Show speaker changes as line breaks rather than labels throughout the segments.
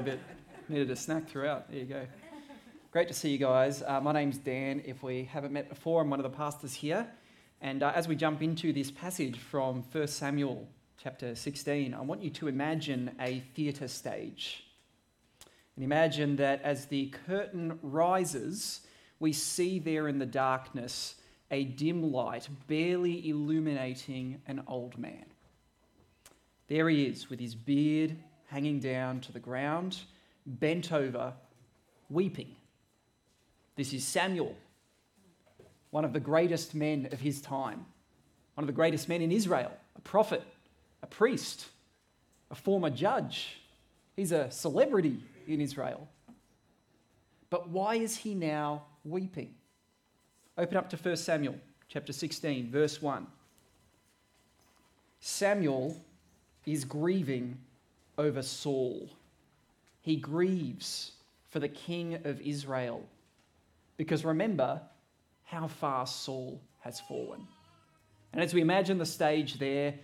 a bit, needed a snack throughout. There you go. Great to see you guys. Uh, my name's Dan. If we haven't met before, I'm one of the pastors here. And uh, as we jump into this passage from 1 Samuel chapter 16, I want you to imagine a theatre stage. And imagine that as the curtain rises, we see there in the darkness a dim light barely illuminating an old man. There he is with his beard hanging down to the ground, bent over, weeping. This is Samuel, one of the greatest men of his time, one of the greatest men in Israel, a prophet, a priest, a former judge. He's a celebrity in Israel. But why is he now weeping? Open up to 1 Samuel chapter 16, verse 1. Samuel is grieving over Saul. He grieves for the king of Israel. Because remember how far Saul has fallen. And as we imagine the stage there,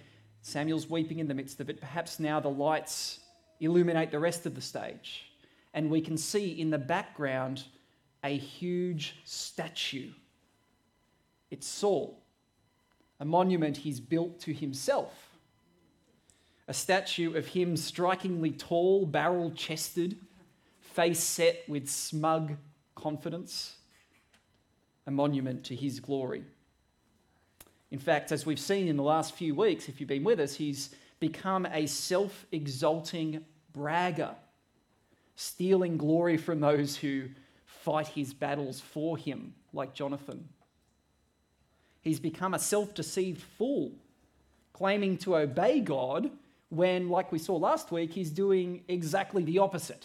Samuel's weeping in the midst of it. Perhaps now the lights illuminate the rest of the stage. And we can see in the background a huge statue. It's Saul, a monument he's built to himself a statue of him strikingly tall, barrel chested, face set with smug confidence, a monument to his glory. In fact, as we've seen in the last few weeks, if you've been with us, he's become a self exalting bragger, stealing glory from those who fight his battles for him, like Jonathan. He's become a self deceived fool, claiming to obey God when, like we saw last week, he's doing exactly the opposite.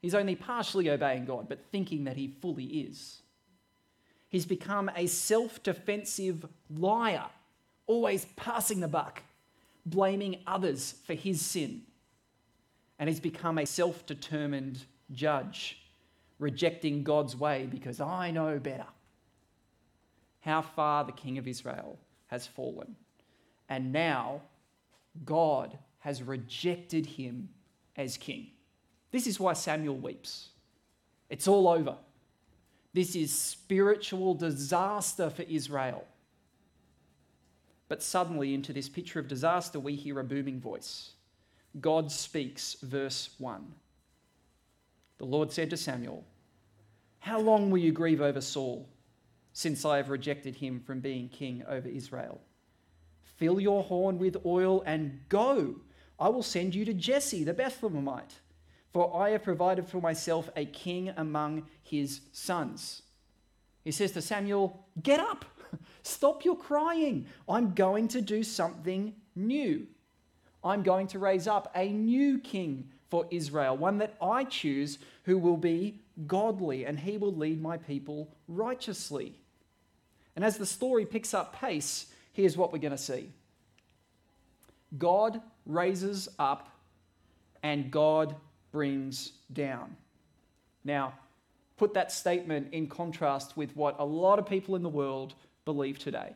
He's only partially obeying God, but thinking that he fully is. He's become a self defensive liar, always passing the buck, blaming others for his sin. And he's become a self determined judge, rejecting God's way because I know better. How far the king of Israel has fallen. And now God has rejected him as king. This is why Samuel weeps. It's all over. This is spiritual disaster for Israel. But suddenly, into this picture of disaster, we hear a booming voice. God speaks, verse 1. The Lord said to Samuel, How long will you grieve over Saul, since I have rejected him from being king over Israel? Fill your horn with oil and go. I will send you to Jesse the Bethlehemite, for I have provided for myself a king among his sons. He says to Samuel, Get up, stop your crying. I'm going to do something new. I'm going to raise up a new king for Israel, one that I choose who will be godly and he will lead my people righteously. And as the story picks up pace, here's what we're going to see God raises up and God brings down. Now, put that statement in contrast with what a lot of people in the world believe today.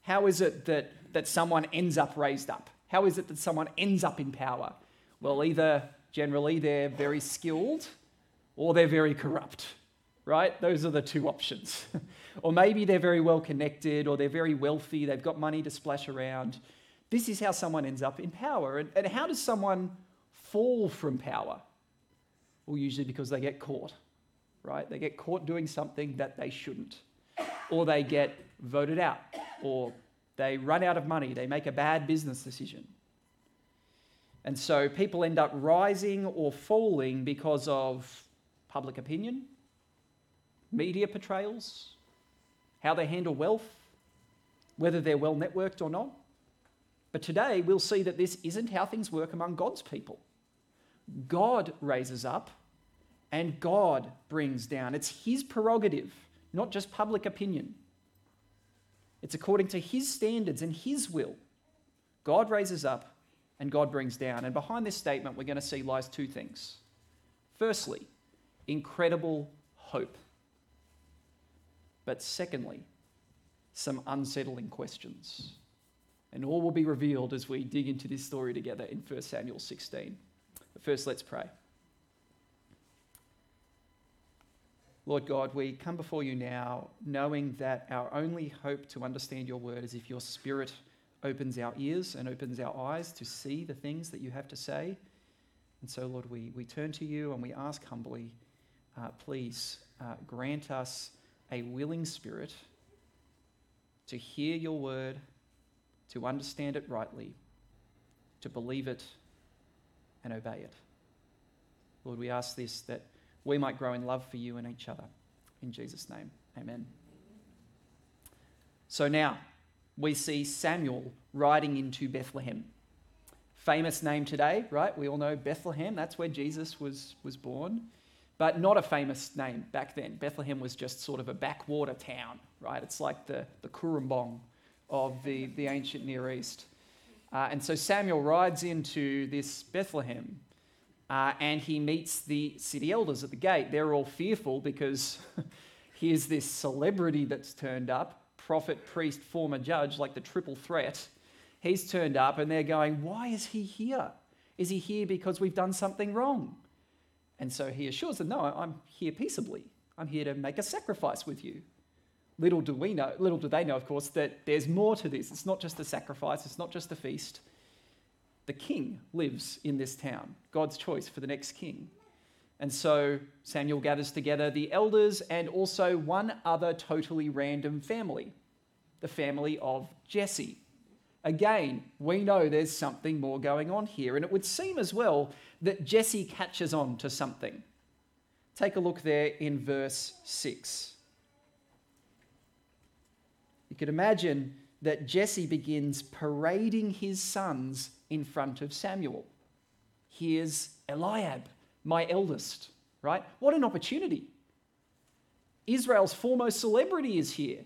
How is it that, that someone ends up raised up? How is it that someone ends up in power? Well, either generally they're very skilled or they're very corrupt, right? Those are the two options. or maybe they're very well connected or they're very wealthy, they've got money to splash around. This is how someone ends up in power. And, and how does someone fall from power? Well, usually because they get caught, right? They get caught doing something that they shouldn't, or they get voted out, or they run out of money, they make a bad business decision. And so people end up rising or falling because of public opinion, media portrayals, how they handle wealth, whether they're well networked or not. But today we'll see that this isn't how things work among God's people. God raises up and God brings down. It's His prerogative, not just public opinion. It's according to His standards and His will. God raises up and God brings down. And behind this statement, we're going to see lies two things. Firstly, incredible hope. But secondly, some unsettling questions. And all will be revealed as we dig into this story together in 1 Samuel 16. But first, let's pray. Lord God, we come before you now knowing that our only hope to understand your word is if your spirit opens our ears and opens our eyes to see the things that you have to say. And so, Lord, we, we turn to you and we ask humbly, uh, please uh, grant us a willing spirit to hear your word, to understand it rightly, to believe it, and obey it. Lord, we ask this that we might grow in love for you and each other. In Jesus' name, amen. So now we see Samuel riding into Bethlehem. Famous name today, right? We all know Bethlehem. That's where Jesus was, was born. But not a famous name back then. Bethlehem was just sort of a backwater town, right? It's like the, the Kurumbong of the, the ancient Near East. Uh, and so Samuel rides into this Bethlehem uh, and he meets the city elders at the gate. They're all fearful because here's this celebrity that's turned up prophet, priest, former judge, like the triple threat. He's turned up and they're going, Why is he here? Is he here because we've done something wrong? And so he assures them, No, I'm here peaceably. I'm here to make a sacrifice with you. Little do we know, little do they know, of course, that there's more to this. It's not just a sacrifice, it's not just a feast the king lives in this town, God's choice for the next king. And so Samuel gathers together the elders and also one other totally random family, the family of Jesse. Again, we know there's something more going on here, and it would seem as well that Jesse catches on to something. Take a look there in verse 6. You could imagine that Jesse begins parading his sons in front of Samuel. Here's Eliab, my eldest, right? What an opportunity. Israel's foremost celebrity is here.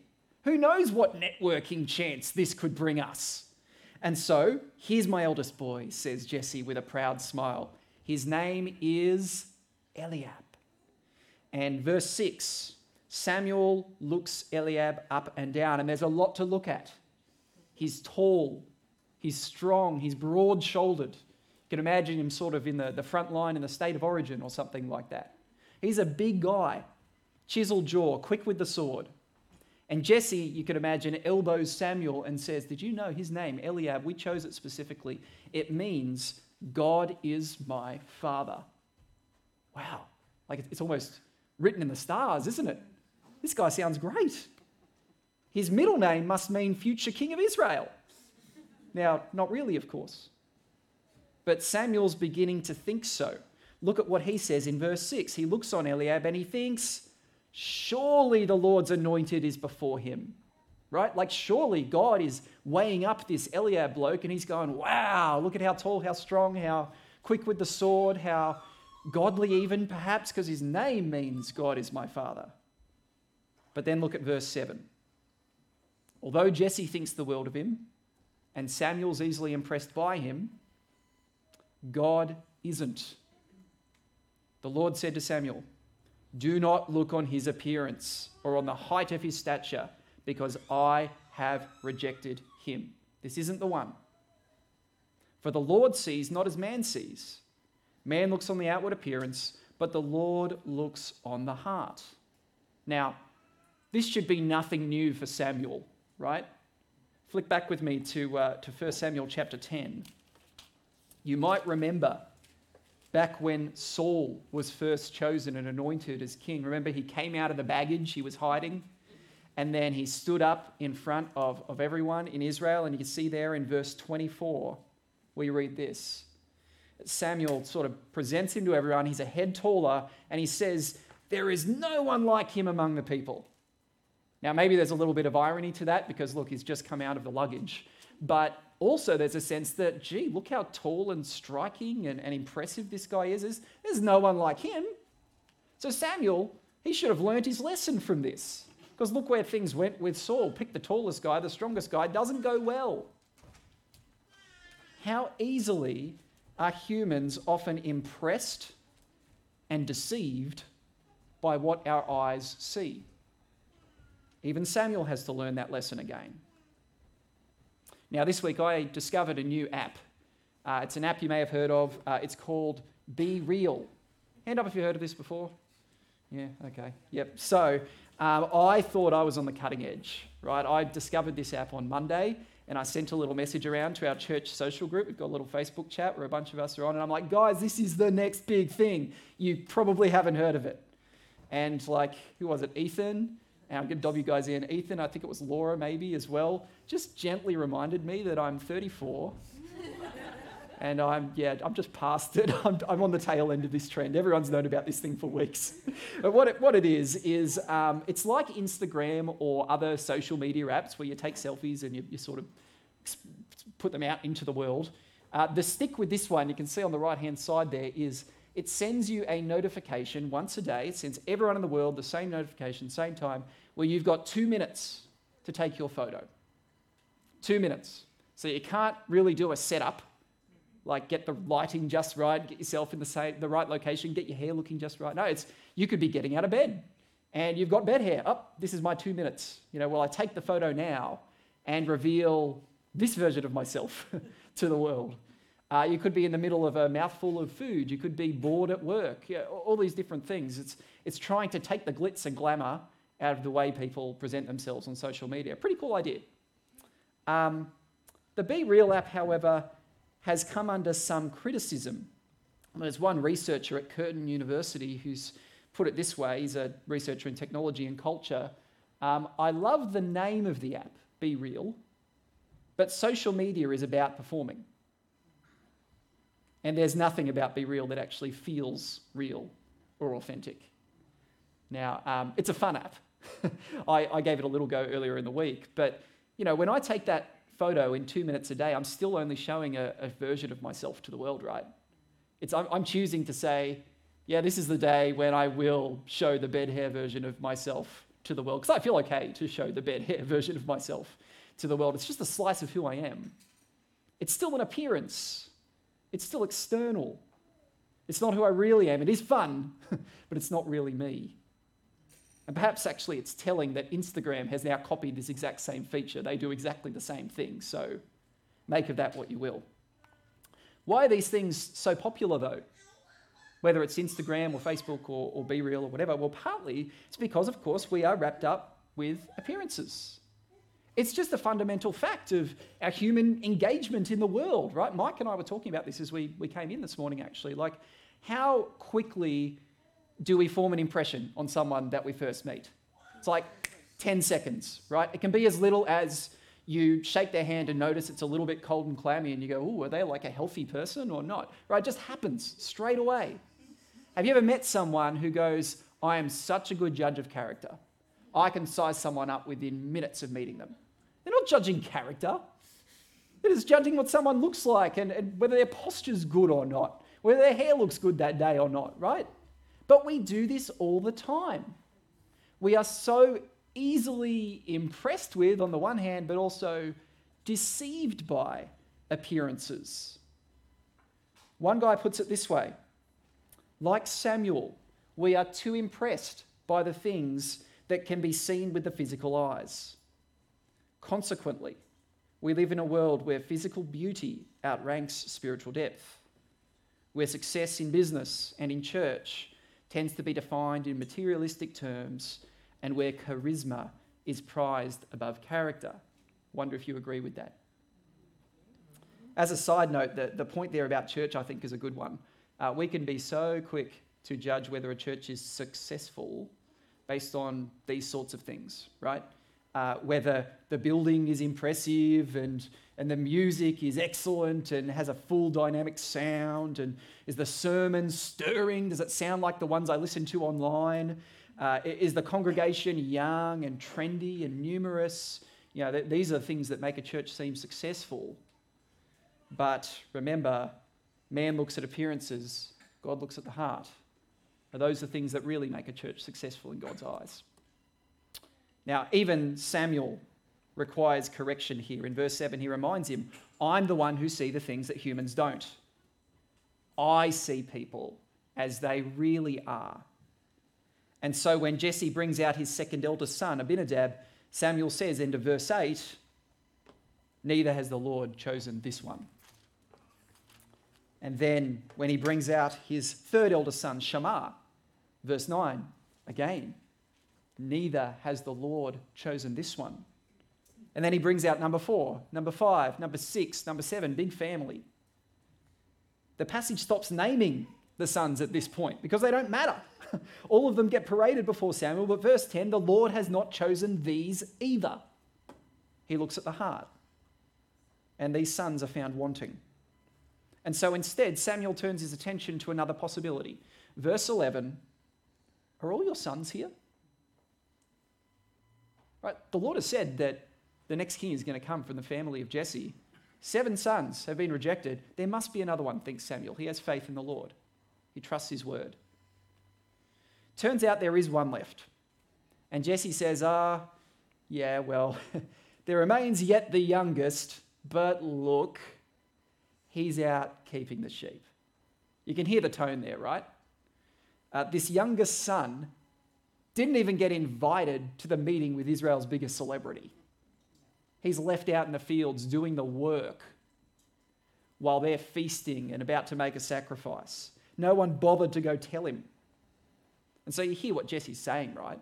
Who knows what networking chance this could bring us? And so, here's my eldest boy, says Jesse with a proud smile. His name is Eliab. And verse 6 Samuel looks Eliab up and down, and there's a lot to look at. He's tall, He's strong, he's broad shouldered. You can imagine him sort of in the, the front line in the state of origin or something like that. He's a big guy, chiseled jaw, quick with the sword. And Jesse, you can imagine, elbows Samuel and says, Did you know his name, Eliab? We chose it specifically. It means God is my father. Wow. Like it's almost written in the stars, isn't it? This guy sounds great. His middle name must mean future king of Israel. Now, not really, of course. But Samuel's beginning to think so. Look at what he says in verse 6. He looks on Eliab and he thinks, Surely the Lord's anointed is before him. Right? Like, surely God is weighing up this Eliab bloke and he's going, Wow, look at how tall, how strong, how quick with the sword, how godly, even perhaps, because his name means God is my father. But then look at verse 7. Although Jesse thinks the world of him, and Samuel's easily impressed by him, God isn't. The Lord said to Samuel, Do not look on his appearance or on the height of his stature, because I have rejected him. This isn't the one. For the Lord sees not as man sees. Man looks on the outward appearance, but the Lord looks on the heart. Now, this should be nothing new for Samuel, right? Flick back with me to, uh, to 1 Samuel chapter 10. You might remember back when Saul was first chosen and anointed as king. Remember, he came out of the baggage he was hiding, and then he stood up in front of, of everyone in Israel. And you can see there in verse 24, we read this. Samuel sort of presents him to everyone. He's a head taller, and he says, There is no one like him among the people. Now, maybe there's a little bit of irony to that because, look, he's just come out of the luggage. But also, there's a sense that, gee, look how tall and striking and, and impressive this guy is. There's, there's no one like him. So, Samuel, he should have learned his lesson from this. Because look where things went with Saul. Pick the tallest guy, the strongest guy, doesn't go well. How easily are humans often impressed and deceived by what our eyes see? Even Samuel has to learn that lesson again. Now, this week I discovered a new app. Uh, it's an app you may have heard of. Uh, it's called Be Real. Hand up if you've heard of this before. Yeah, okay. Yep. So um, I thought I was on the cutting edge, right? I discovered this app on Monday and I sent a little message around to our church social group. We've got a little Facebook chat where a bunch of us are on, and I'm like, guys, this is the next big thing. You probably haven't heard of it. And like, who was it? Ethan. And I'm going to dob you guys in. Ethan, I think it was Laura maybe as well, just gently reminded me that I'm 34 and I'm, yeah, I'm just past it. I'm, I'm, on the tail end of this trend. Everyone's known about this thing for weeks. but what it, what it is, is um, it's like Instagram or other social media apps where you take selfies and you, you sort of put them out into the world. Uh, the stick with this one, you can see on the right hand side there, is it sends you a notification once a day. It sends everyone in the world the same notification, same time, where you've got two minutes to take your photo. Two minutes. So you can't really do a setup like get the lighting just right, get yourself in the same the right location, get your hair looking just right. No, it's you could be getting out of bed and you've got bed hair. Oh, this is my two minutes. You know, well, I take the photo now and reveal this version of myself to the world. Uh, you could be in the middle of a mouthful of food. You could be bored at work. Yeah, all these different things. It's, it's trying to take the glitz and glamour out of the way people present themselves on social media. Pretty cool idea. Um, the Be Real app, however, has come under some criticism. There's one researcher at Curtin University who's put it this way he's a researcher in technology and culture. Um, I love the name of the app, Be Real, but social media is about performing. And there's nothing about Be Real that actually feels real or authentic. Now, um, it's a fun app. I, I gave it a little go earlier in the week, but you know, when I take that photo in two minutes a day, I'm still only showing a, a version of myself to the world, right? It's, I'm, I'm choosing to say, yeah, this is the day when I will show the bed hair version of myself to the world, because I feel okay to show the bed hair version of myself to the world. It's just a slice of who I am. It's still an appearance, it's still external. It's not who I really am. It is fun, but it's not really me. And perhaps actually it's telling that Instagram has now copied this exact same feature. They do exactly the same thing. So make of that what you will. Why are these things so popular though? Whether it's Instagram or Facebook or, or Be Real or whatever, well, partly it's because, of course, we are wrapped up with appearances. It's just a fundamental fact of our human engagement in the world, right? Mike and I were talking about this as we, we came in this morning, actually. Like, how quickly do we form an impression on someone that we first meet? It's like 10 seconds, right? It can be as little as you shake their hand and notice it's a little bit cold and clammy, and you go, Oh, are they like a healthy person or not? Right? It just happens straight away. Have you ever met someone who goes, I am such a good judge of character? I can size someone up within minutes of meeting them. Judging character, they're judging what someone looks like and, and whether their posture's good or not, whether their hair looks good that day or not, right? But we do this all the time. We are so easily impressed with, on the one hand, but also deceived by appearances. One guy puts it this way like Samuel, we are too impressed by the things that can be seen with the physical eyes. Consequently, we live in a world where physical beauty outranks spiritual depth, where success in business and in church tends to be defined in materialistic terms and where charisma is prized above character. Wonder if you agree with that. As a side note, the, the point there about church, I think, is a good one. Uh, we can be so quick to judge whether a church is successful based on these sorts of things, right? Uh, whether the building is impressive and, and the music is excellent and has a full dynamic sound, and is the sermon stirring? Does it sound like the ones I listen to online? Uh, is the congregation young and trendy and numerous? You know, th- these are things that make a church seem successful. But remember, man looks at appearances, God looks at the heart. Are those the things that really make a church successful in God's eyes? Now, even Samuel requires correction here. In verse 7, he reminds him, I'm the one who see the things that humans don't. I see people as they really are. And so when Jesse brings out his second eldest son, Abinadab, Samuel says, into verse 8, Neither has the Lord chosen this one. And then when he brings out his third eldest son, Shammah, verse 9, Again, neither has the Lord chosen this one. And then he brings out number four, number five, number six, number seven, big family. The passage stops naming the sons at this point because they don't matter. All of them get paraded before Samuel, but verse 10 the Lord has not chosen these either. He looks at the heart, and these sons are found wanting. And so instead, Samuel turns his attention to another possibility. Verse 11 Are all your sons here? Right? The Lord has said that the next king is going to come from the family of Jesse. Seven sons have been rejected. There must be another one, thinks Samuel. He has faith in the Lord, he trusts his word. Turns out there is one left. And Jesse says, Ah, yeah, well, there remains yet the youngest, but look, he's out keeping the sheep. You can hear the tone there, right? Uh, this youngest son didn't even get invited to the meeting with Israel's biggest celebrity. He's left out in the fields doing the work while they're feasting and about to make a sacrifice. No one bothered to go tell him. And so you hear what Jesse's saying, right?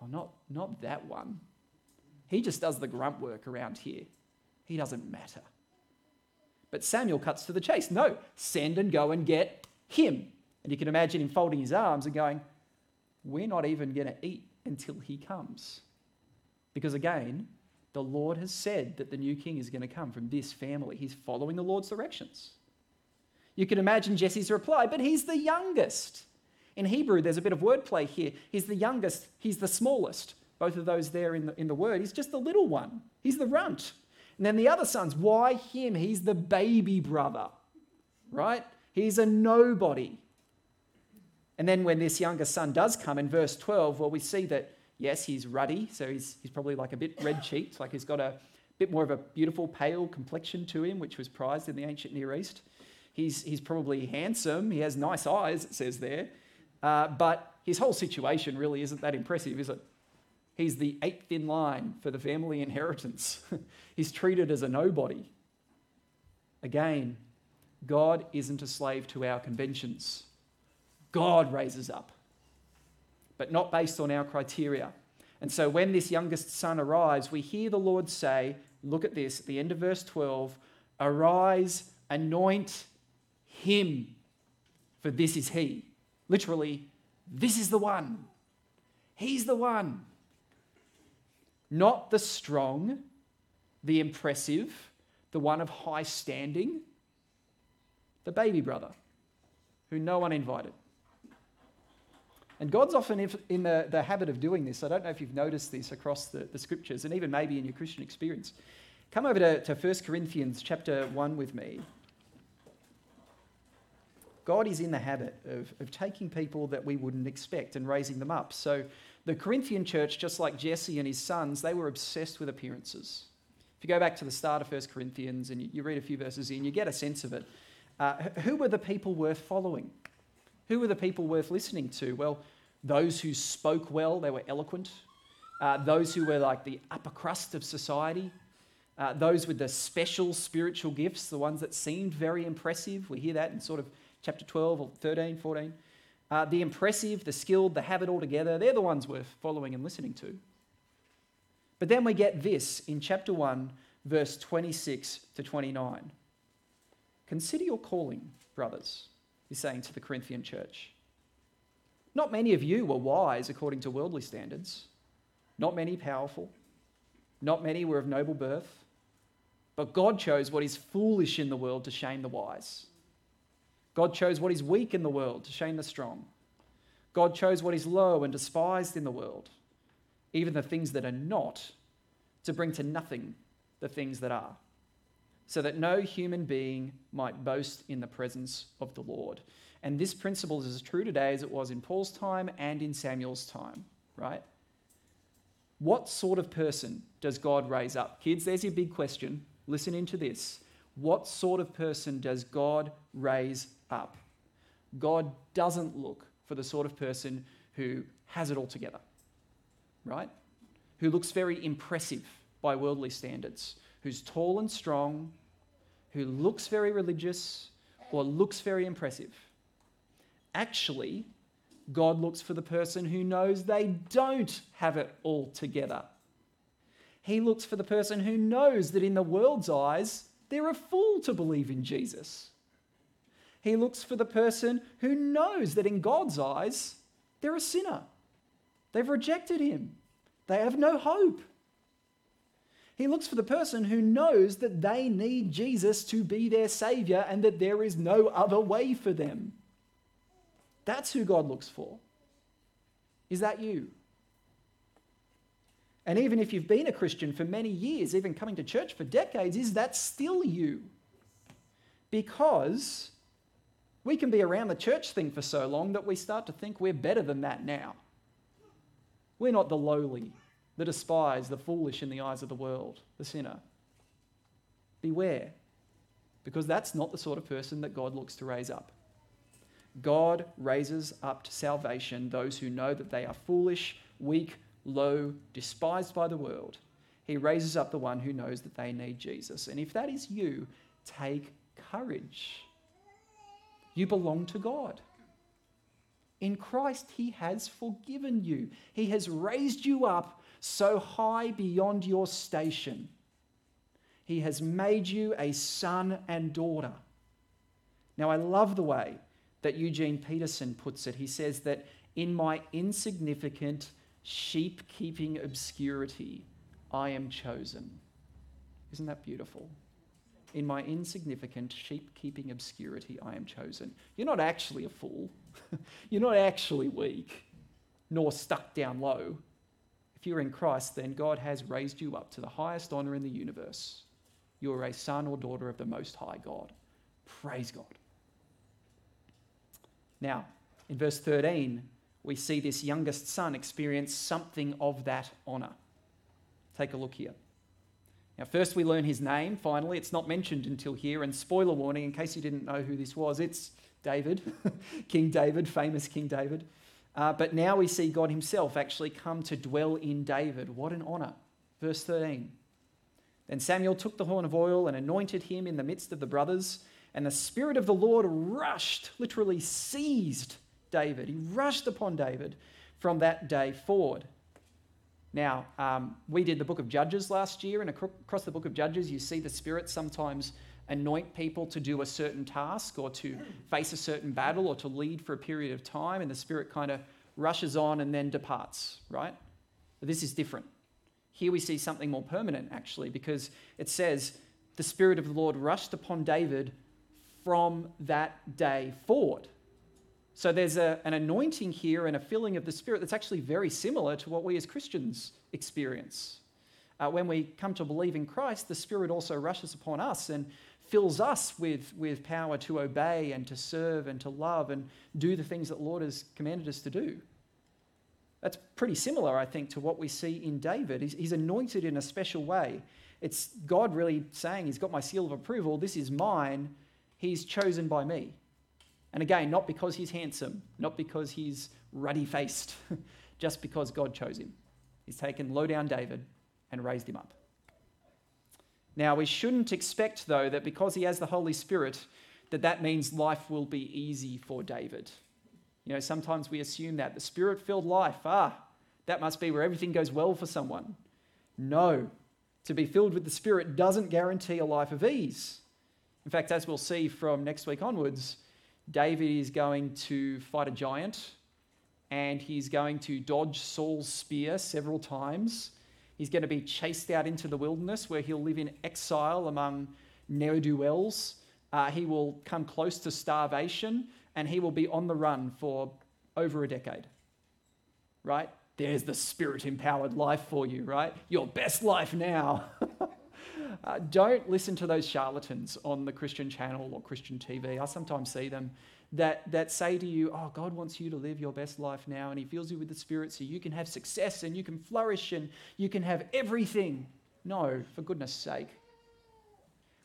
Oh, not, not that one. He just does the grunt work around here. He doesn't matter. But Samuel cuts to the chase. No, send and go and get him. And you can imagine him folding his arms and going, We're not even going to eat until he comes. Because again, the Lord has said that the new king is going to come from this family. He's following the Lord's directions. You can imagine Jesse's reply, but he's the youngest. In Hebrew, there's a bit of wordplay here. He's the youngest, he's the smallest. Both of those there in the, in the word. He's just the little one, he's the runt. And then the other sons, why him? He's the baby brother, right? He's a nobody. And then when this younger son does come in verse 12, well, we see that, yes, he's ruddy, so he's, he's probably like a bit red cheeked, like he's got a bit more of a beautiful, pale complexion to him, which was prized in the ancient Near East. He's, he's probably handsome, he has nice eyes, it says there. Uh, but his whole situation really isn't that impressive, is it? He's the eighth in line for the family inheritance. He's treated as a nobody. Again, God isn't a slave to our conventions. God raises up, but not based on our criteria. And so when this youngest son arrives, we hear the Lord say, Look at this at the end of verse 12 Arise, anoint him, for this is he. Literally, this is the one. He's the one. Not the strong, the impressive, the one of high standing, the baby brother who no one invited. And God's often in the, the habit of doing this. I don't know if you've noticed this across the, the scriptures and even maybe in your Christian experience. Come over to, to 1 Corinthians chapter 1 with me. God is in the habit of, of taking people that we wouldn't expect and raising them up. So the Corinthian church, just like Jesse and his sons, they were obsessed with appearances. If you go back to the start of 1 Corinthians and you, you read a few verses in, you get a sense of it. Uh, who were the people worth following? Who were the people worth listening to? Well, those who spoke well, they were eloquent. Uh, those who were like the upper crust of society. Uh, those with the special spiritual gifts, the ones that seemed very impressive. We hear that in sort of chapter 12 or 13, 14. Uh, the impressive, the skilled, the have it all together, they're the ones worth following and listening to. But then we get this in chapter 1, verse 26 to 29. Consider your calling, brothers, he's saying to the Corinthian church. Not many of you were wise according to worldly standards, not many powerful, not many were of noble birth, but God chose what is foolish in the world to shame the wise. God chose what is weak in the world to shame the strong. God chose what is low and despised in the world, even the things that are not, to bring to nothing the things that are, so that no human being might boast in the presence of the Lord. And this principle is as true today as it was in Paul's time and in Samuel's time, right? What sort of person does God raise up? Kids, there's your big question. Listen into this. What sort of person does God raise up. God doesn't look for the sort of person who has it all together, right? Who looks very impressive by worldly standards, who's tall and strong, who looks very religious or looks very impressive. Actually, God looks for the person who knows they don't have it all together. He looks for the person who knows that in the world's eyes, they're a fool to believe in Jesus. He looks for the person who knows that in God's eyes, they're a sinner. They've rejected him. They have no hope. He looks for the person who knows that they need Jesus to be their Savior and that there is no other way for them. That's who God looks for. Is that you? And even if you've been a Christian for many years, even coming to church for decades, is that still you? Because we can be around the church thing for so long that we start to think we're better than that now. We're not the lowly, the despised, the foolish in the eyes of the world, the sinner. Beware, because that's not the sort of person that God looks to raise up. God raises up to salvation those who know that they are foolish, weak, low, despised by the world. He raises up the one who knows that they need Jesus. And if that is you, take courage. You belong to God. In Christ, He has forgiven you. He has raised you up so high beyond your station. He has made you a son and daughter. Now, I love the way that Eugene Peterson puts it. He says that in my insignificant sheep keeping obscurity, I am chosen. Isn't that beautiful? In my insignificant sheep keeping obscurity, I am chosen. You're not actually a fool. You're not actually weak, nor stuck down low. If you're in Christ, then God has raised you up to the highest honor in the universe. You are a son or daughter of the Most High God. Praise God. Now, in verse 13, we see this youngest son experience something of that honor. Take a look here. Now, first we learn his name, finally. It's not mentioned until here. And spoiler warning, in case you didn't know who this was, it's David, King David, famous King David. Uh, but now we see God himself actually come to dwell in David. What an honor. Verse 13. Then Samuel took the horn of oil and anointed him in the midst of the brothers. And the Spirit of the Lord rushed, literally seized David. He rushed upon David from that day forward. Now, um, we did the book of Judges last year, and across the book of Judges, you see the Spirit sometimes anoint people to do a certain task or to face a certain battle or to lead for a period of time, and the Spirit kind of rushes on and then departs, right? But this is different. Here we see something more permanent, actually, because it says, The Spirit of the Lord rushed upon David from that day forward. So there's a, an anointing here and a filling of the Spirit that's actually very similar to what we as Christians experience. Uh, when we come to believe in Christ, the Spirit also rushes upon us and fills us with, with power to obey and to serve and to love and do the things that Lord has commanded us to do. That's pretty similar, I think, to what we see in David. He's, he's anointed in a special way. It's God really saying, He's got my seal of approval. This is mine he's chosen by me. And again, not because he's handsome, not because he's ruddy faced, just because God chose him. He's taken low down David and raised him up. Now, we shouldn't expect, though, that because he has the Holy Spirit, that that means life will be easy for David. You know, sometimes we assume that the spirit filled life, ah, that must be where everything goes well for someone. No, to be filled with the Spirit doesn't guarantee a life of ease. In fact, as we'll see from next week onwards, David is going to fight a giant and he's going to dodge Saul's spear several times. He's going to be chased out into the wilderness where he'll live in exile among ne'er do wells. Uh, he will come close to starvation and he will be on the run for over a decade. Right? There's the spirit empowered life for you, right? Your best life now. Uh, don't listen to those charlatans on the Christian channel or Christian TV. I sometimes see them that, that say to you, Oh, God wants you to live your best life now, and He fills you with the Spirit so you can have success and you can flourish and you can have everything. No, for goodness sake.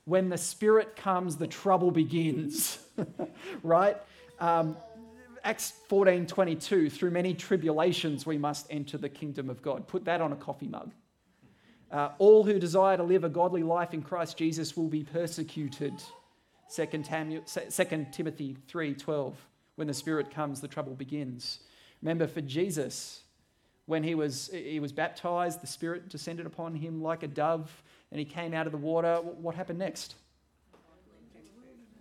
When the Spirit comes, the trouble begins, right? Um, Acts 14 22, through many tribulations we must enter the kingdom of God. Put that on a coffee mug. Uh, all who desire to live a godly life in Christ Jesus will be persecuted. 2, Timothy 3:12. When the Spirit comes, the trouble begins. Remember, for Jesus, when he was, he was baptized, the Spirit descended upon him like a dove, and he came out of the water. What happened next?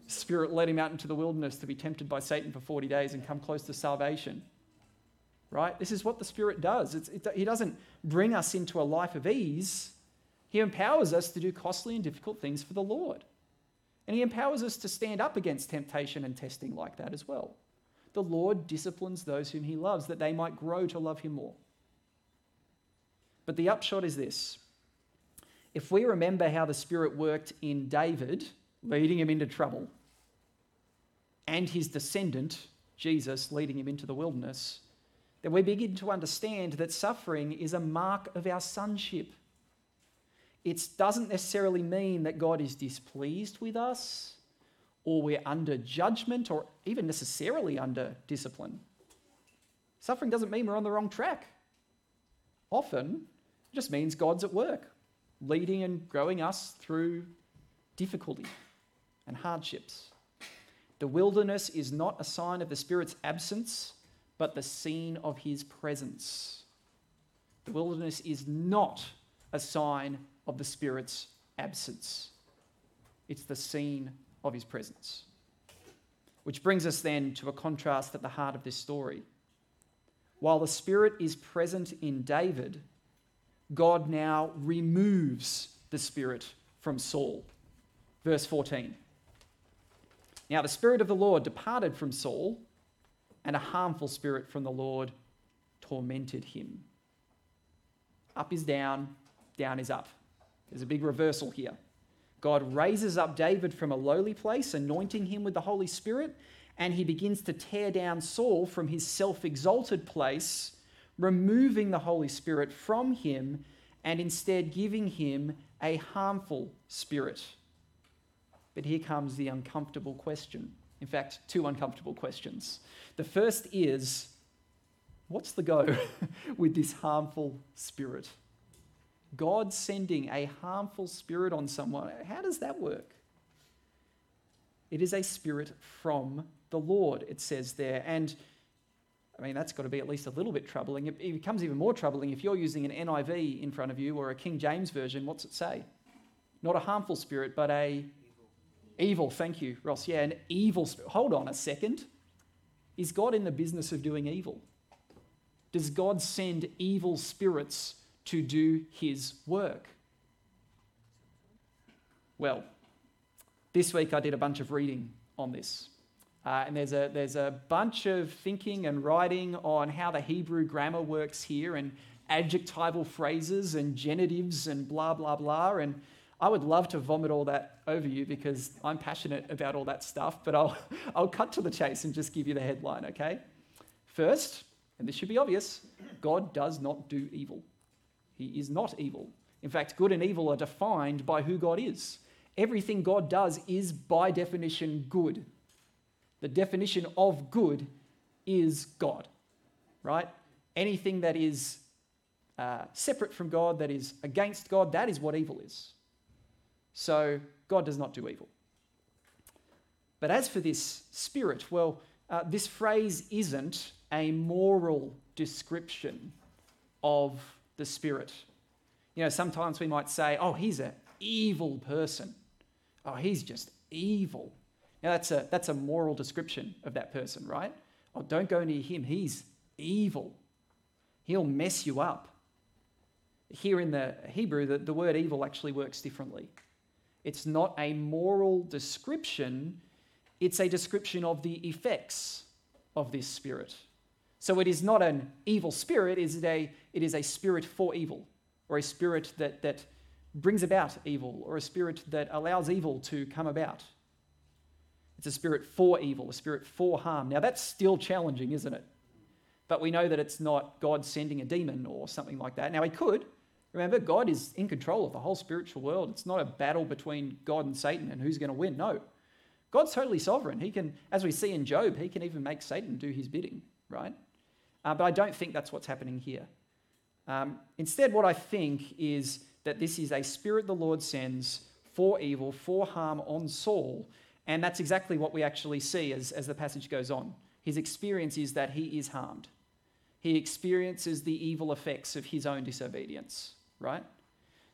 Spirit led him out into the wilderness to be tempted by Satan for 40 days and come close to salvation. Right? This is what the Spirit does. It, he doesn't bring us into a life of ease, He empowers us to do costly and difficult things for the Lord. And He empowers us to stand up against temptation and testing like that as well. The Lord disciplines those whom He loves that they might grow to love Him more. But the upshot is this if we remember how the Spirit worked in David, leading him into trouble, and his descendant, Jesus, leading him into the wilderness, then we begin to understand that suffering is a mark of our sonship. It doesn't necessarily mean that God is displeased with us or we're under judgment or even necessarily under discipline. Suffering doesn't mean we're on the wrong track. Often, it just means God's at work, leading and growing us through difficulty and hardships. The wilderness is not a sign of the Spirit's absence, but the scene of his presence. The wilderness is not a sign of the Spirit's absence, it's the scene of his presence. Which brings us then to a contrast at the heart of this story. While the Spirit is present in David, God now removes the Spirit from Saul. Verse 14. Now the Spirit of the Lord departed from Saul, and a harmful spirit from the Lord tormented him. Up is down, down is up. There's a big reversal here. God raises up David from a lowly place, anointing him with the Holy Spirit, and he begins to tear down Saul from his self exalted place, removing the Holy Spirit from him and instead giving him a harmful spirit. But here comes the uncomfortable question. In fact, two uncomfortable questions. The first is what's the go with this harmful spirit? God sending a harmful spirit on someone, how does that work? It is a spirit from the Lord, it says there. And I mean, that's got to be at least a little bit troubling. It becomes even more troubling if you're using an NIV in front of you or a King James version. What's it say? Not a harmful spirit, but a Evil, thank you, Ross. Yeah, an evil spirit. Hold on a second. Is God in the business of doing evil? Does God send evil spirits to do his work? Well, this week I did a bunch of reading on this. Uh, and there's a, there's a bunch of thinking and writing on how the Hebrew grammar works here and adjectival phrases and genitives and blah, blah, blah. And I would love to vomit all that over you because I'm passionate about all that stuff, but I'll, I'll cut to the chase and just give you the headline, okay? First, and this should be obvious, God does not do evil. He is not evil. In fact, good and evil are defined by who God is. Everything God does is, by definition, good. The definition of good is God, right? Anything that is uh, separate from God, that is against God, that is what evil is. So God does not do evil. But as for this spirit, well, uh, this phrase isn't a moral description of the spirit. You know, sometimes we might say, oh, he's an evil person. Oh, he's just evil. Now, that's a, that's a moral description of that person, right? Oh, don't go near him. He's evil. He'll mess you up. Here in the Hebrew, the, the word evil actually works differently. It's not a moral description, it's a description of the effects of this spirit. So it is not an evil spirit, it is a, it is a spirit for evil, or a spirit that, that brings about evil, or a spirit that allows evil to come about. It's a spirit for evil, a spirit for harm. Now that's still challenging, isn't it? But we know that it's not God sending a demon or something like that. Now, he could, Remember, God is in control of the whole spiritual world. It's not a battle between God and Satan and who's going to win. No. God's totally sovereign. He can, as we see in Job, he can even make Satan do his bidding, right? Uh, but I don't think that's what's happening here. Um, instead, what I think is that this is a spirit the Lord sends for evil, for harm on Saul. And that's exactly what we actually see as, as the passage goes on. his experience is that he is harmed. He experiences the evil effects of his own disobedience, right?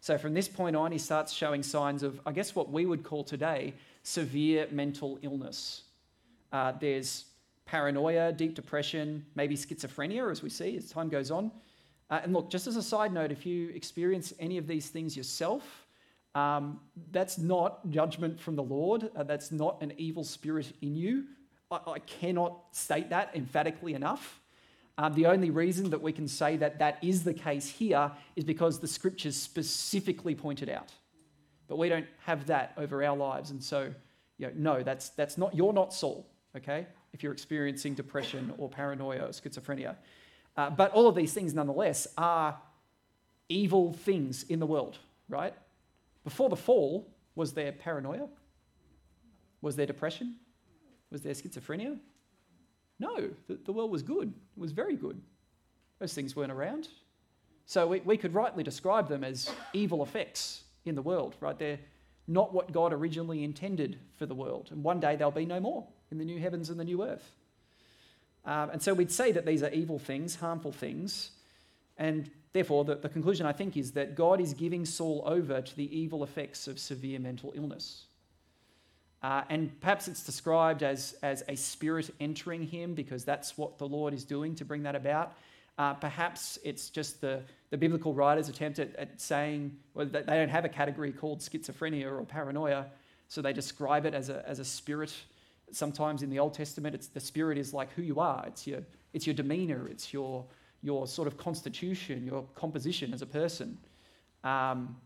So from this point on, he starts showing signs of, I guess, what we would call today severe mental illness. Uh, there's paranoia, deep depression, maybe schizophrenia, as we see as time goes on. Uh, and look, just as a side note, if you experience any of these things yourself, um, that's not judgment from the Lord. Uh, that's not an evil spirit in you. I, I cannot state that emphatically enough. Um, the only reason that we can say that that is the case here is because the scriptures specifically pointed out. But we don't have that over our lives. And so, you know, no, that's, that's not, you're not Saul, okay? If you're experiencing depression or paranoia or schizophrenia. Uh, but all of these things, nonetheless, are evil things in the world, right? Before the fall, was there paranoia? Was there depression? Was there schizophrenia? No, the, the world was good. It was very good. Those things weren't around. So we, we could rightly describe them as evil effects in the world, right? They're not what God originally intended for the world. And one day there'll be no more in the new heavens and the new earth. Um, and so we'd say that these are evil things, harmful things. And therefore, the, the conclusion, I think, is that God is giving Saul over to the evil effects of severe mental illness. Uh, and perhaps it's described as, as a spirit entering him because that's what the Lord is doing to bring that about. Uh, perhaps it's just the, the biblical writers' attempt at, at saying well, they don't have a category called schizophrenia or paranoia, so they describe it as a, as a spirit sometimes in the Old Testament, it's, the spirit is like who you are. It's your, it's your demeanor, it's your, your sort of constitution, your composition as a person. Um,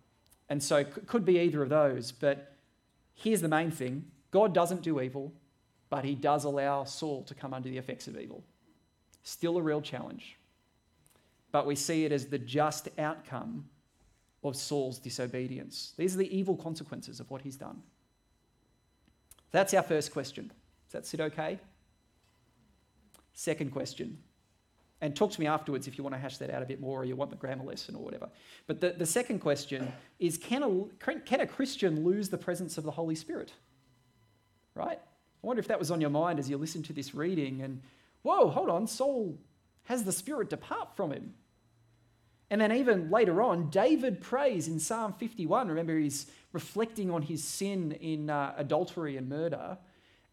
and so it could be either of those. But here's the main thing God doesn't do evil, but he does allow Saul to come under the effects of evil. Still a real challenge. But we see it as the just outcome of Saul's disobedience. These are the evil consequences of what he's done. That's our first question. Does that sit okay? Second question. And talk to me afterwards if you want to hash that out a bit more or you want the grammar lesson or whatever. But the, the second question is can a, can a Christian lose the presence of the Holy Spirit? Right? I wonder if that was on your mind as you listened to this reading and, whoa, hold on, Saul has the Spirit depart from him. And then even later on, David prays in Psalm 51. Remember, he's reflecting on his sin in uh, adultery and murder.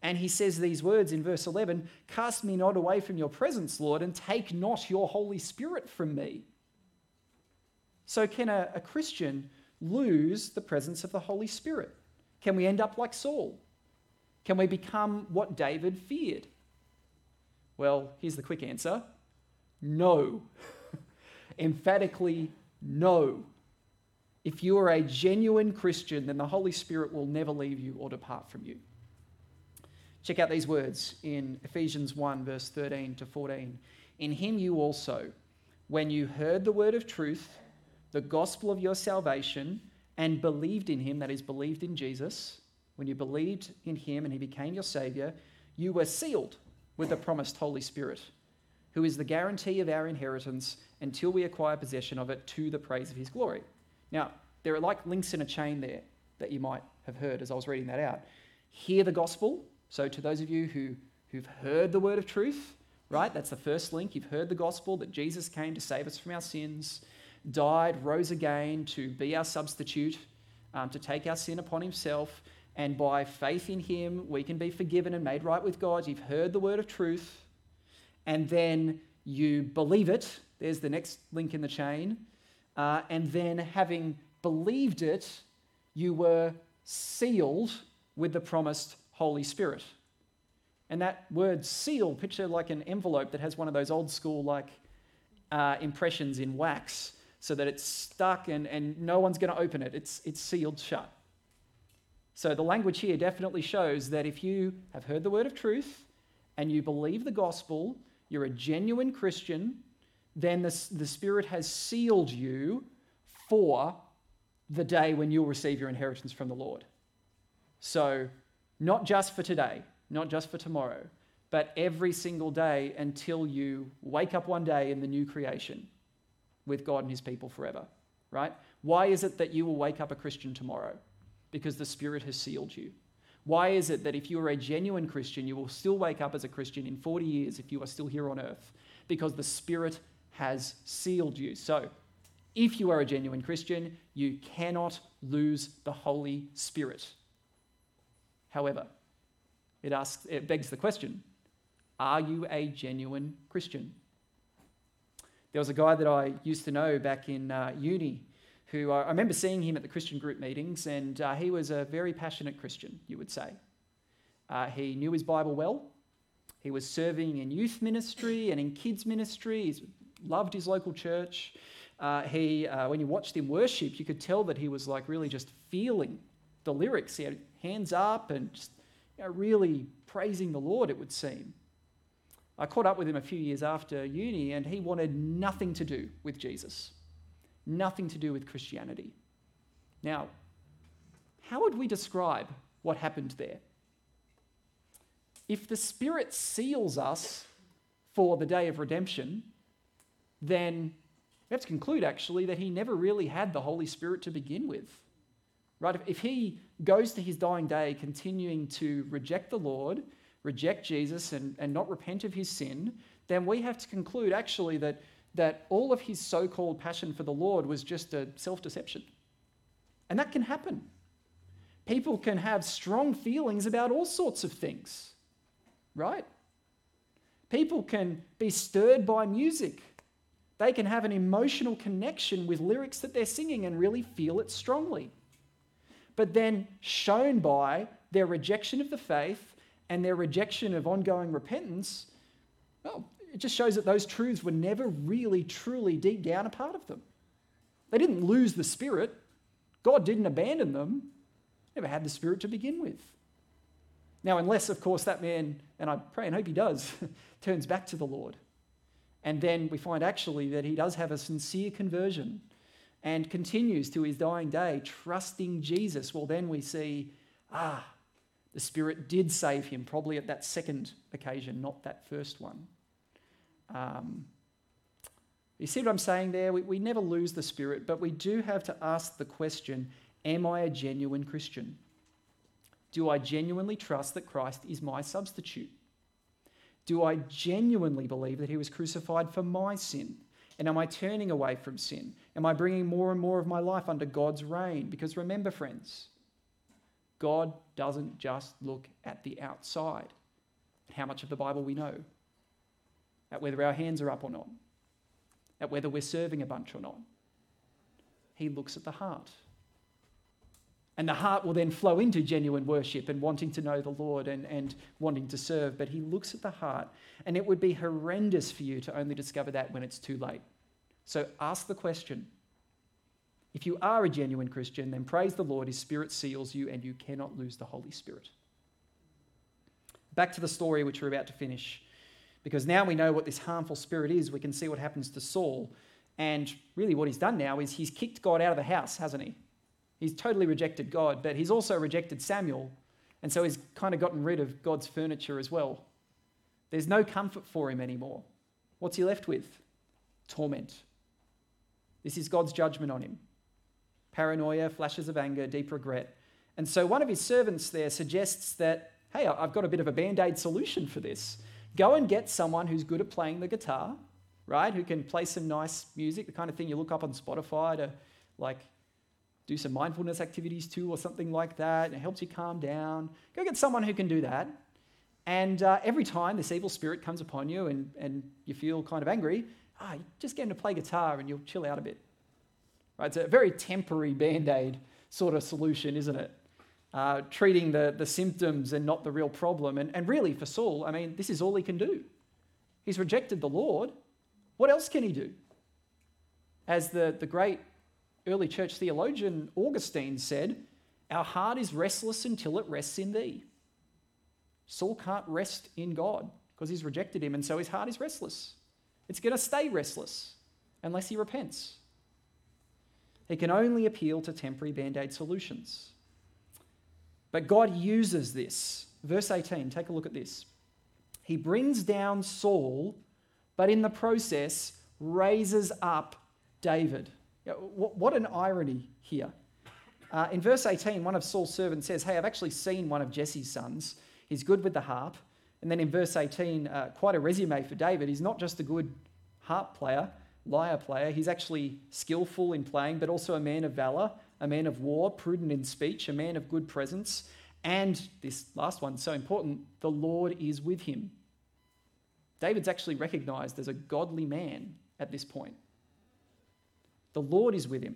And he says these words in verse 11 Cast me not away from your presence, Lord, and take not your Holy Spirit from me. So, can a, a Christian lose the presence of the Holy Spirit? Can we end up like Saul? Can we become what David feared? Well, here's the quick answer no. emphatically no. If you are a genuine Christian, then the Holy Spirit will never leave you or depart from you. Check out these words in Ephesians 1, verse 13 to 14. In him you also, when you heard the word of truth, the gospel of your salvation, and believed in him, that is, believed in Jesus, when you believed in him and he became your Savior, you were sealed with the promised Holy Spirit, who is the guarantee of our inheritance until we acquire possession of it to the praise of his glory. Now, there are like links in a chain there that you might have heard as I was reading that out. Hear the gospel. So, to those of you who, who've heard the word of truth, right? That's the first link. You've heard the gospel that Jesus came to save us from our sins, died, rose again to be our substitute, um, to take our sin upon himself. And by faith in him, we can be forgiven and made right with God. You've heard the word of truth. And then you believe it. There's the next link in the chain. Uh, and then, having believed it, you were sealed with the promised Holy Spirit. And that word seal, picture like an envelope that has one of those old school like uh, impressions in wax so that it's stuck and, and no one's going to open it. It's, it's sealed shut. So the language here definitely shows that if you have heard the word of truth and you believe the gospel, you're a genuine Christian, then the, the Spirit has sealed you for the day when you'll receive your inheritance from the Lord. So, not just for today, not just for tomorrow, but every single day until you wake up one day in the new creation with God and His people forever, right? Why is it that you will wake up a Christian tomorrow? Because the Spirit has sealed you. Why is it that if you are a genuine Christian, you will still wake up as a Christian in 40 years if you are still here on earth? Because the Spirit has sealed you. So, if you are a genuine Christian, you cannot lose the Holy Spirit. However, it asks it begs the question, are you a genuine Christian? There was a guy that I used to know back in uh, uni who I remember seeing him at the Christian group meetings, and uh, he was a very passionate Christian, you would say. Uh, he knew his Bible well. He was serving in youth ministry and in kids ministry. He loved his local church. Uh, he, uh, when you watched him worship, you could tell that he was like really just feeling the lyrics. He had hands up and just you know, really praising the Lord, it would seem. I caught up with him a few years after uni, and he wanted nothing to do with Jesus nothing to do with Christianity. Now, how would we describe what happened there? If the Spirit seals us for the day of redemption, then we have to conclude actually that he never really had the Holy Spirit to begin with. Right? If he goes to his dying day continuing to reject the Lord, reject Jesus, and, and not repent of his sin, then we have to conclude actually that that all of his so called passion for the Lord was just a self deception. And that can happen. People can have strong feelings about all sorts of things, right? People can be stirred by music. They can have an emotional connection with lyrics that they're singing and really feel it strongly. But then, shown by their rejection of the faith and their rejection of ongoing repentance, well, it just shows that those truths were never really, truly deep down a part of them. They didn't lose the Spirit. God didn't abandon them. Never had the Spirit to begin with. Now, unless, of course, that man, and I pray and hope he does, turns back to the Lord. And then we find actually that he does have a sincere conversion and continues to his dying day trusting Jesus. Well, then we see, ah, the Spirit did save him, probably at that second occasion, not that first one. Um, you see what I'm saying there? We, we never lose the spirit, but we do have to ask the question Am I a genuine Christian? Do I genuinely trust that Christ is my substitute? Do I genuinely believe that he was crucified for my sin? And am I turning away from sin? Am I bringing more and more of my life under God's reign? Because remember, friends, God doesn't just look at the outside, at how much of the Bible we know at whether our hands are up or not, at whether we're serving a bunch or not. He looks at the heart. And the heart will then flow into genuine worship and wanting to know the Lord and, and wanting to serve. But he looks at the heart. And it would be horrendous for you to only discover that when it's too late. So ask the question. If you are a genuine Christian, then praise the Lord. His Spirit seals you, and you cannot lose the Holy Spirit. Back to the story which we're about to finish. Because now we know what this harmful spirit is, we can see what happens to Saul. And really, what he's done now is he's kicked God out of the house, hasn't he? He's totally rejected God, but he's also rejected Samuel. And so he's kind of gotten rid of God's furniture as well. There's no comfort for him anymore. What's he left with? Torment. This is God's judgment on him paranoia, flashes of anger, deep regret. And so one of his servants there suggests that, hey, I've got a bit of a band aid solution for this. Go and get someone who's good at playing the guitar, right? Who can play some nice music, the kind of thing you look up on Spotify to like do some mindfulness activities too, or something like that. And it helps you calm down. Go get someone who can do that. And uh, every time this evil spirit comes upon you and, and you feel kind of angry, ah, just get him to play guitar and you'll chill out a bit. Right? It's a very temporary band aid sort of solution, isn't it? uh, treating the, the symptoms and not the real problem. And, and really, for Saul, I mean, this is all he can do. He's rejected the Lord. What else can he do? As the, the great early church theologian Augustine said, Our heart is restless until it rests in thee. Saul can't rest in God because he's rejected him, and so his heart is restless. It's going to stay restless unless he repents. He can only appeal to temporary band aid solutions. But God uses this. Verse 18, take a look at this. He brings down Saul, but in the process raises up David. What an irony here. Uh, in verse 18, one of Saul's servants says, Hey, I've actually seen one of Jesse's sons. He's good with the harp. And then in verse 18, uh, quite a resume for David. He's not just a good harp player, lyre player, he's actually skillful in playing, but also a man of valor, a man of war, prudent in speech, a man of good presence. And this last one, so important, the Lord is with him. David's actually recognized as a godly man at this point. The Lord is with him.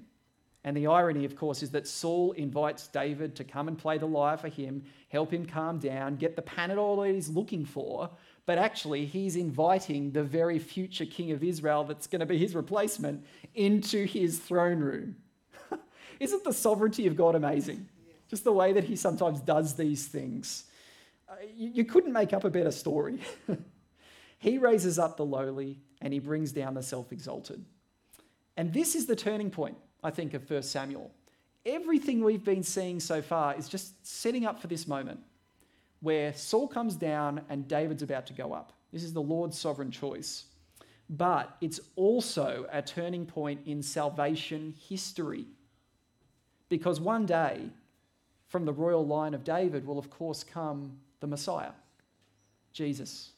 And the irony, of course, is that Saul invites David to come and play the lyre for him, help him calm down, get the Panadol that he's looking for. But actually, he's inviting the very future king of Israel that's going to be his replacement into his throne room. Isn't the sovereignty of God amazing? Just the way that he sometimes does these things. Uh, you, you couldn't make up a better story. he raises up the lowly and he brings down the self exalted. And this is the turning point I think, of 1 Samuel. Everything we've been seeing so far is just setting up for this moment where Saul comes down and David's about to go up. This is the Lord's sovereign choice. But it's also a turning point in salvation history. Because one day, from the royal line of David, will of course come the Messiah, Jesus.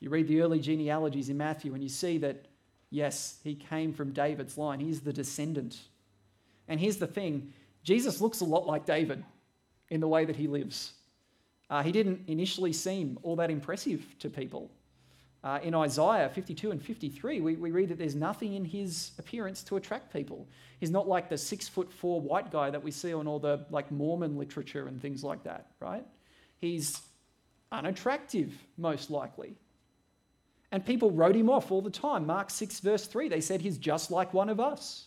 You read the early genealogies in Matthew and you see that Yes, he came from David's line. He's the descendant. And here's the thing Jesus looks a lot like David in the way that he lives. Uh, he didn't initially seem all that impressive to people. Uh, in Isaiah 52 and 53, we, we read that there's nothing in his appearance to attract people. He's not like the six foot four white guy that we see on all the like Mormon literature and things like that, right? He's unattractive, most likely. And people wrote him off all the time. Mark 6, verse 3, they said he's just like one of us.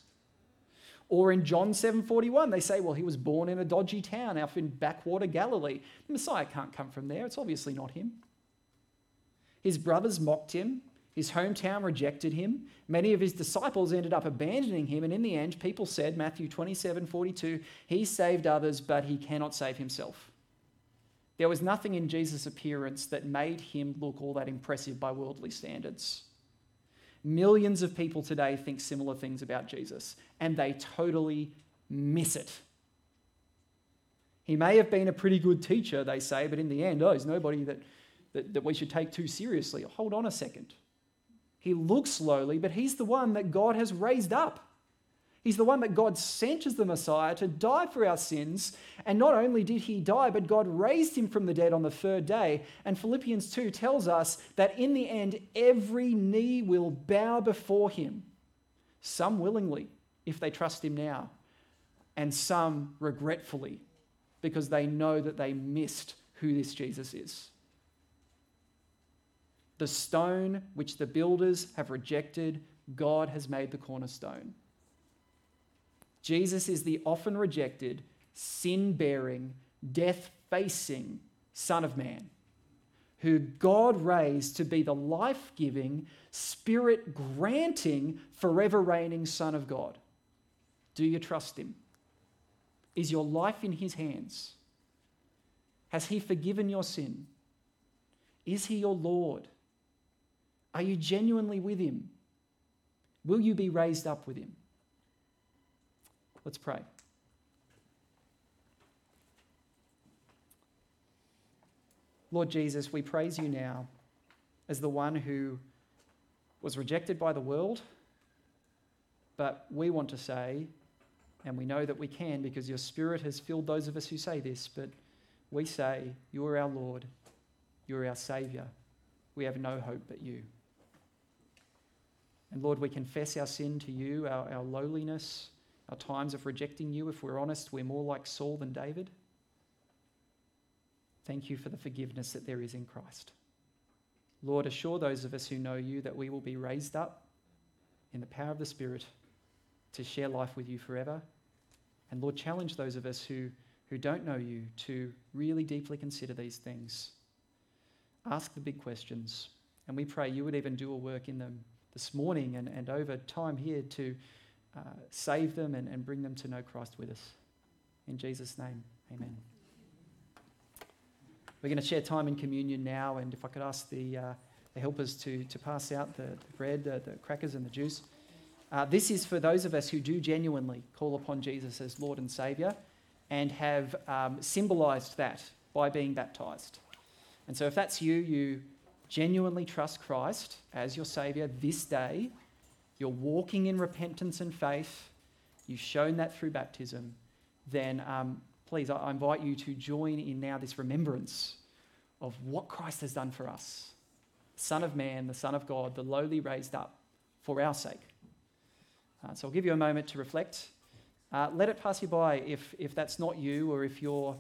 Or in John 7:41, they say, well, he was born in a dodgy town out in backwater Galilee. The Messiah can't come from there. It's obviously not him. His brothers mocked him. His hometown rejected him. Many of his disciples ended up abandoning him. And in the end, people said, Matthew 27 42, he saved others, but he cannot save himself. There was nothing in Jesus' appearance that made him look all that impressive by worldly standards. Millions of people today think similar things about Jesus, and they totally miss it. He may have been a pretty good teacher, they say, but in the end, oh, he's nobody that, that, that we should take too seriously. Hold on a second. He looks lowly, but he's the one that God has raised up. He's the one that God sent as the Messiah to die for our sins. And not only did he die, but God raised him from the dead on the third day. And Philippians 2 tells us that in the end, every knee will bow before him. Some willingly, if they trust him now, and some regretfully, because they know that they missed who this Jesus is. The stone which the builders have rejected, God has made the cornerstone. Jesus is the often rejected, sin bearing, death facing Son of Man, who God raised to be the life giving, spirit granting, forever reigning Son of God. Do you trust him? Is your life in his hands? Has he forgiven your sin? Is he your Lord? Are you genuinely with him? Will you be raised up with him? Let's pray. Lord Jesus, we praise you now as the one who was rejected by the world, but we want to say, and we know that we can because your Spirit has filled those of us who say this, but we say, You are our Lord, you are our Saviour. We have no hope but you. And Lord, we confess our sin to you, our, our lowliness, our times of rejecting you, if we're honest, we're more like Saul than David. Thank you for the forgiveness that there is in Christ. Lord, assure those of us who know you that we will be raised up in the power of the Spirit to share life with you forever. And Lord, challenge those of us who, who don't know you to really deeply consider these things. Ask the big questions. And we pray you would even do a work in them this morning and, and over time here to uh, save them and, and bring them to know Christ with us. In Jesus' name, amen. We're going to share time in communion now, and if I could ask the, uh, the helpers to, to pass out the, the bread, the crackers, and the juice. Uh, this is for those of us who do genuinely call upon Jesus as Lord and Saviour and have um, symbolised that by being baptised. And so, if that's you, you genuinely trust Christ as your Saviour this day, you're walking in repentance and faith, you've shown that through baptism, then um, please, I invite you to join in now this remembrance of what Christ has done for us. Son of Man, the Son of God, the lowly raised up for our sake. Uh, so I'll give you a moment to reflect. Uh, let it pass you by if, if that's not you or if you're